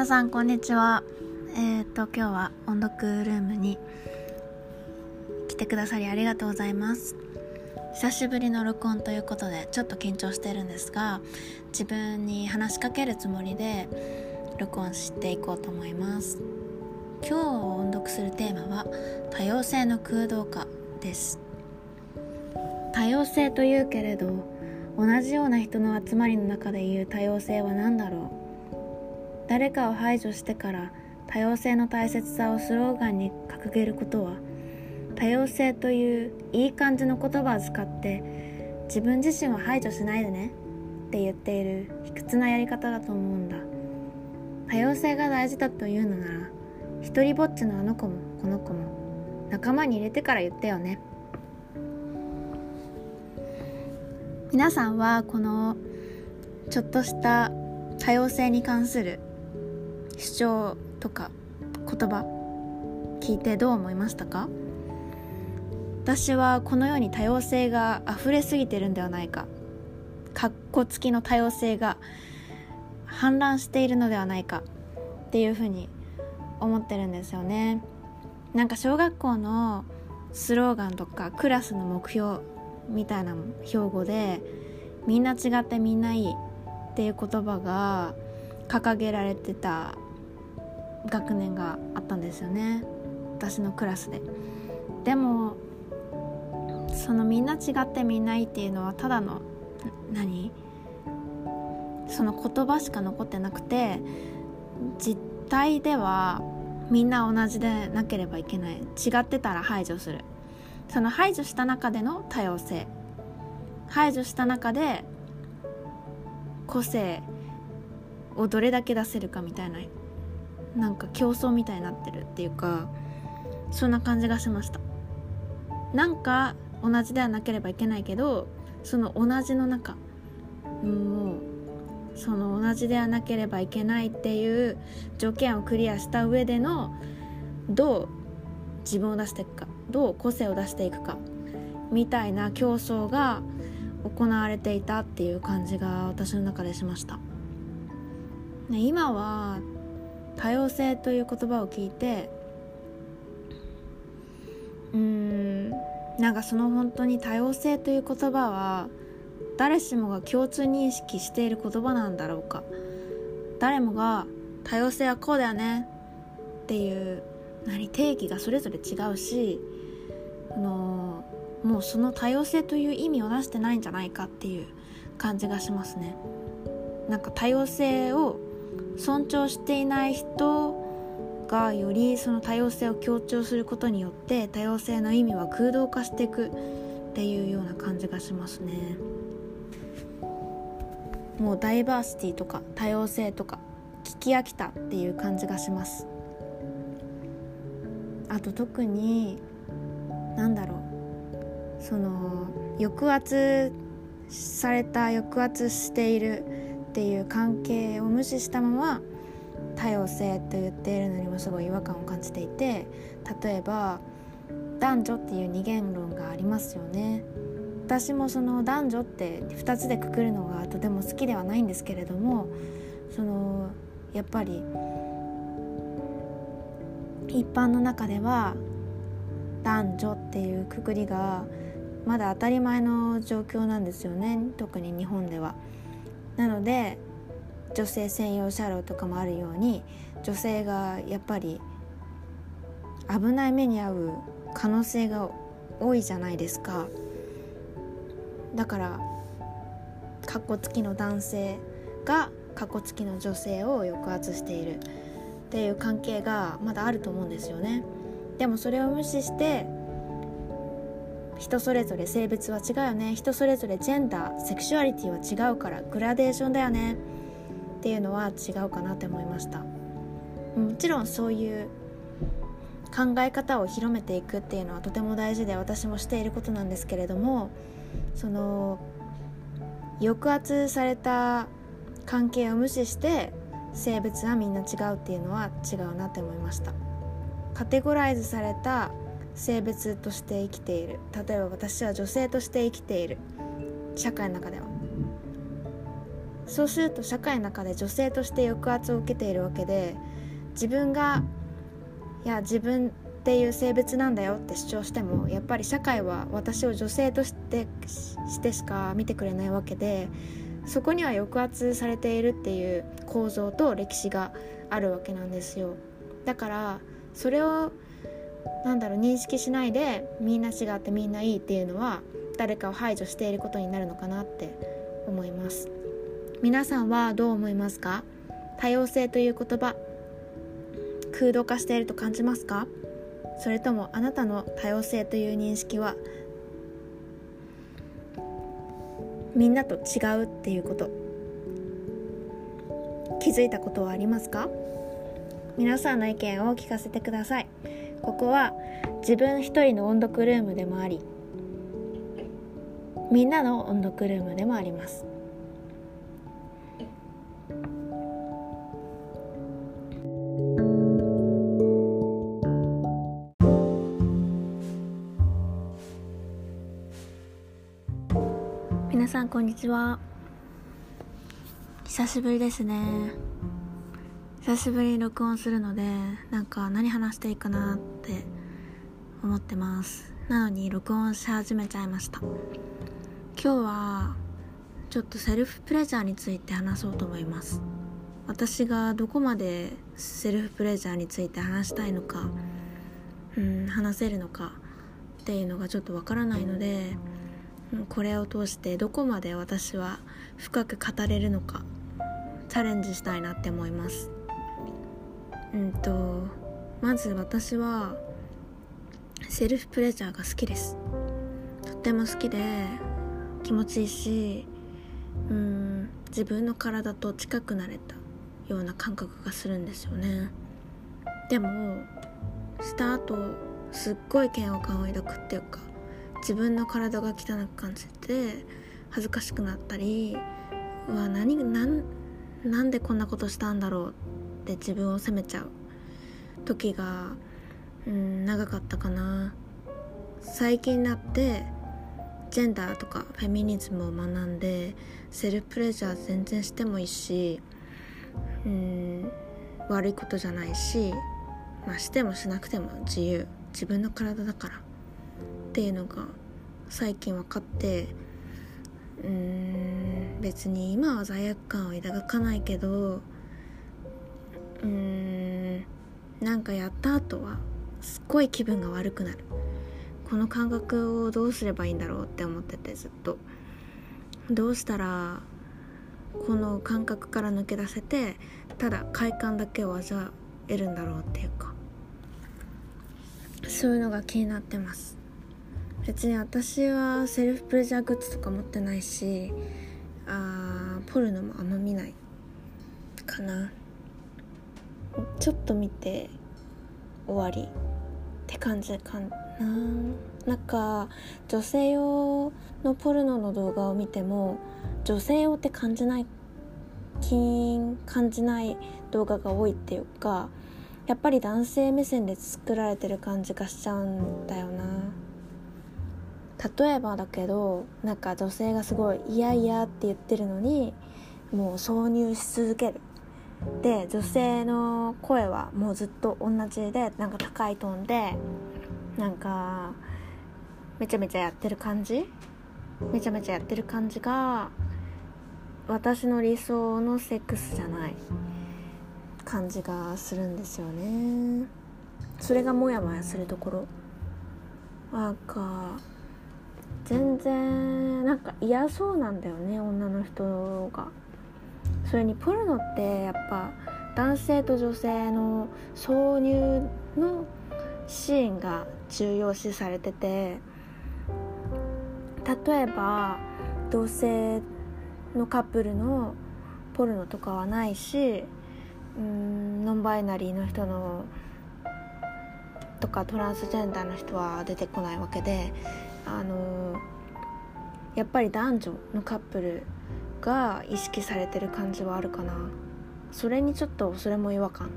皆さんこんにちは。えっ、ー、と今日は音読ルームに来てくださりありがとうございます。久しぶりの録音ということでちょっと緊張してるんですが自分に話しかけるつもりで録音していこうと思います。今日音読するテーマは多様性の空洞化です。多様性というけれど同じような人の集まりの中で言う多様性は何だろう。誰かを排除してから多様性の大切さをスローガンに掲げることは多様性といういい感じの言葉を使って自分自身を排除しないでねって言っている卑屈なやり方だと思うんだ。多様性が大事だというのなら一人ぼっちのあの子もこの子も仲間に入れてから言ってよね。皆さんはこのちょっとした多様性に関する主張とか言葉聞いてどう思いましたか？私はこのように多様性が溢れすぎてるんではないか。かっこつきの多様性が氾濫しているのではないか。っていうふうに思ってるんですよね。なんか小学校のスローガンとかクラスの目標みたいな標語でみんな違ってみんないいっていう言葉が掲げられてた学年があったんですよね。私のクラスで。でもそのみんな違ってみんないいっていうのはただの何？その言葉しか残ってなくて実態ではみんな同じでなければいけない。違ってたら排除する。その排除した中での多様性。排除した中で個性をどれだけ出せるかみたいななんか競争みたいになってるっていうかそんな感じがしました。なんか同じではなければいけないけどその同じの中もうその同じではなければいけないっていう条件をクリアした上でのどう自分を出していくかどう個性を出していくかみたいな競争が行われていたっていう感じが私の中でしました。ね今は多様性という言葉を聞いてうーんなんかその本当に多様性という言葉は誰しもが共通認識している言葉なんだろうか。誰もが多様性はこうだよね。っていう何定義がそれぞれ違うしあのもうその多様性という意味を出してないんじゃないかっていう感じがしますね。なんか多様性を尊重していない人がよりその多様性を強調することによって多様性の意味は空洞化していくっていうような感じがしますね。もうダイバーシティとか多様性とか聞き飽きたっていう感じがします。あと特に何だろう。その抑圧された抑圧しているっていう関係を無視したまま多様性と言っているのにもすごい違和感を感じていて例えば男女っていう二元論がありますよね私もその男女って2つでくくるのがとても好きではないんですけれどもそのやっぱり一般の中では男女っていうくくりがまだ当たり前の状況なんですよね特に日本では。なので女性専用車両とかもあるように女性がやっぱり危ない目に遭う可能性が多いじゃないですか。だからかっこつきの男性がかっこつきの女性を抑圧しているっていう関係がまだあると思うんですよね。でもそれを無視して人それぞれ性別は違うよね。人それぞれジェンダーセクシュアリティは違うからグラデーションだよね。っていうのは違うかなって思いました。もちろんそういう考え方を広めていくっていうのはとても大事で私もしていることなんですけれどもその抑圧された関係を無視して性別はみんな違うっていうのは違うなって思いました。カテゴライズされた性別として生きている。例えば私は女性として生きている。社会の中では。そうすると社会の中で女性として抑圧を受けているわけで自分がいや自分っていう性別なんだよって主張してもやっぱり社会は私を女性としてしてしか見てくれないわけでそこには抑圧されているっていう構造と歴史があるわけなんですよ。だからそれをなんだろう認識しないでみんな違ってみんないいっていうのは誰かを排除していることになるのかなって思います。皆さんはどう思いますか？多様性という言葉空洞化していると感じますか？それともあなたの多様性という認識はみんなと違うっていうこと。気づいたことはありますか？皆さんの意見を聞かせてください。ここは自分一人の音読ルームでもありみんなの音読ルームでもあります。皆さんこんにちは。久しぶりですね。久しぶりに録音するのでなんか何話していいかなってって思ってます。なのに録音し始めちゃいました。今日はちょっとセルフプレジャーについて話そうと思います。私がどこまでセルフプレジャーについて話したいのかうん話せるのかっていうのがちょっとわからないのでこれを通してどこまで私は深く語れるのかチャレンジしたいなって思います。うんとまず私はセルフプレジャーが好きです。とっても好きで気持ちいいしうん自分の体と近くなれたような感覚がするんですよね。でもした後すっごい嫌悪感を抱くっていうか自分の体が汚く感じて恥ずかしくなったりうわ何なんなんでこんなことしたんだろうって自分を責めちゃう。時がうん長かったかな。最近になってジェンダーとかフェミニズムを学んでセルフプレジャー全然してもいいしうん悪いことじゃないし、まあ、してもしなくても自由。自分の体だから。っていうのが最近分かってうーん別に今は罪悪感を抱かないけどうんなんかやった後はすっごい気分が悪くなる。この感覚をどうすればいいんだろうって思っててずっと。どうしたらこの感覚から抜け出せてただ快感だけを味わえるんだろうっていうか。そういうのが気になってます。別に私はセルフプレジャーグッズとか持ってないしあーポルノもあんま見ないかな。ちょっと見て終わりって感じかな。なんか女性用のポルノの動画を見ても女性用って感じない感じない動画が多いっていうかやっぱり男性目線で作られてる感じがしちゃうんだよな。例えばだけどなんか女性がすごい「嫌々」って言ってるのにもう挿入し続ける。で女性の声はもうずっと同じでなんか高いトーンでなんかめちゃめちゃやってる感じ？めちゃめちゃやってる感じが私の理想のセックスじゃない感じがするんですよね。それがモヤモヤするところ。なんか全然なんか嫌そうなんだよね女の人が。それにポルノってやっぱ男性と女性の挿入のシーンが重要視されてて例えば同性のカップルのポルノとかはないしうんノンバイナリーの人のとかトランスジェンダーの人は出てこないわけであのやっぱり男女のカップルが意識されてる感じはあるかな。それにちょっとそれも違和感。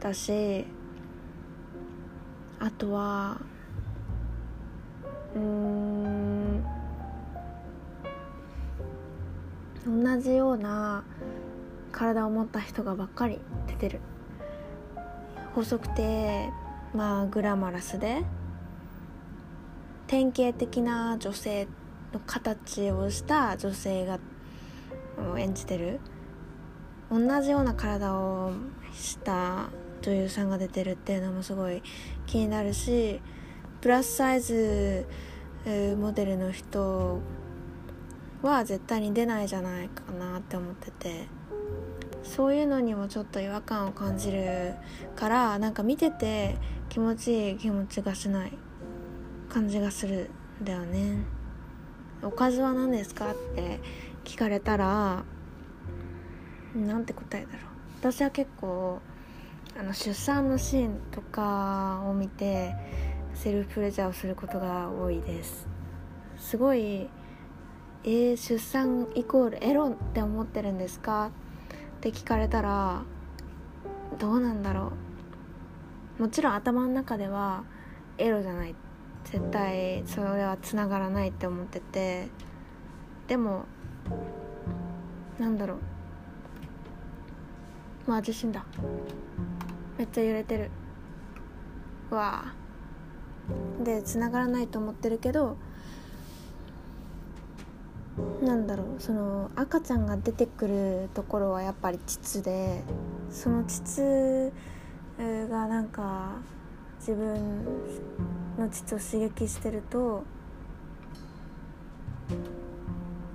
だしあとはうん同じような体を持った人がばっかり出てる。細くてまあグラマラスで典型的な女性の形をした女性が演じてる？同じような体をした女優さんが出てるっていうのもすごい気になるしプラスサイズモデルの人は絶対に出ないじゃないかなって思っててそういうのにもちょっと違和感を感じるからなんか見てて気持ちいい気持ちがしない感じがするんだよねおかずは何ですか？って聞かれたらなんて答えだろう。私は結構あの出産のシーンとかを見てセルフプレジャーをすることが多いです。すごいえー、出産イコールエロって思ってるんですか？って聞かれたらどうなんだろう。もちろん頭の中ではエロじゃない。絶対それはつながらないって思ってて。でもなんだろう。まあ地震だ。めっちゃ揺れてる。わあ。で繋がらないと思ってるけどなんだろう。その赤ちゃんが出てくるところはやっぱり膣でその膣がなんか自分の膣を刺激してると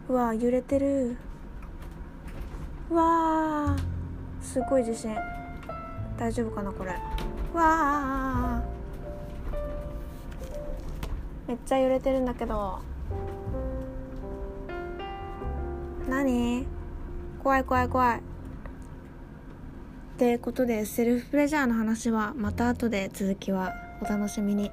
うわ揺れてる。うわすごい地震。大丈夫かなこれ。わめっちゃ揺れてるんだけど。何？怖い怖い怖い。ってことでセルフプレジャーの話はまた後で続きはお楽しみに。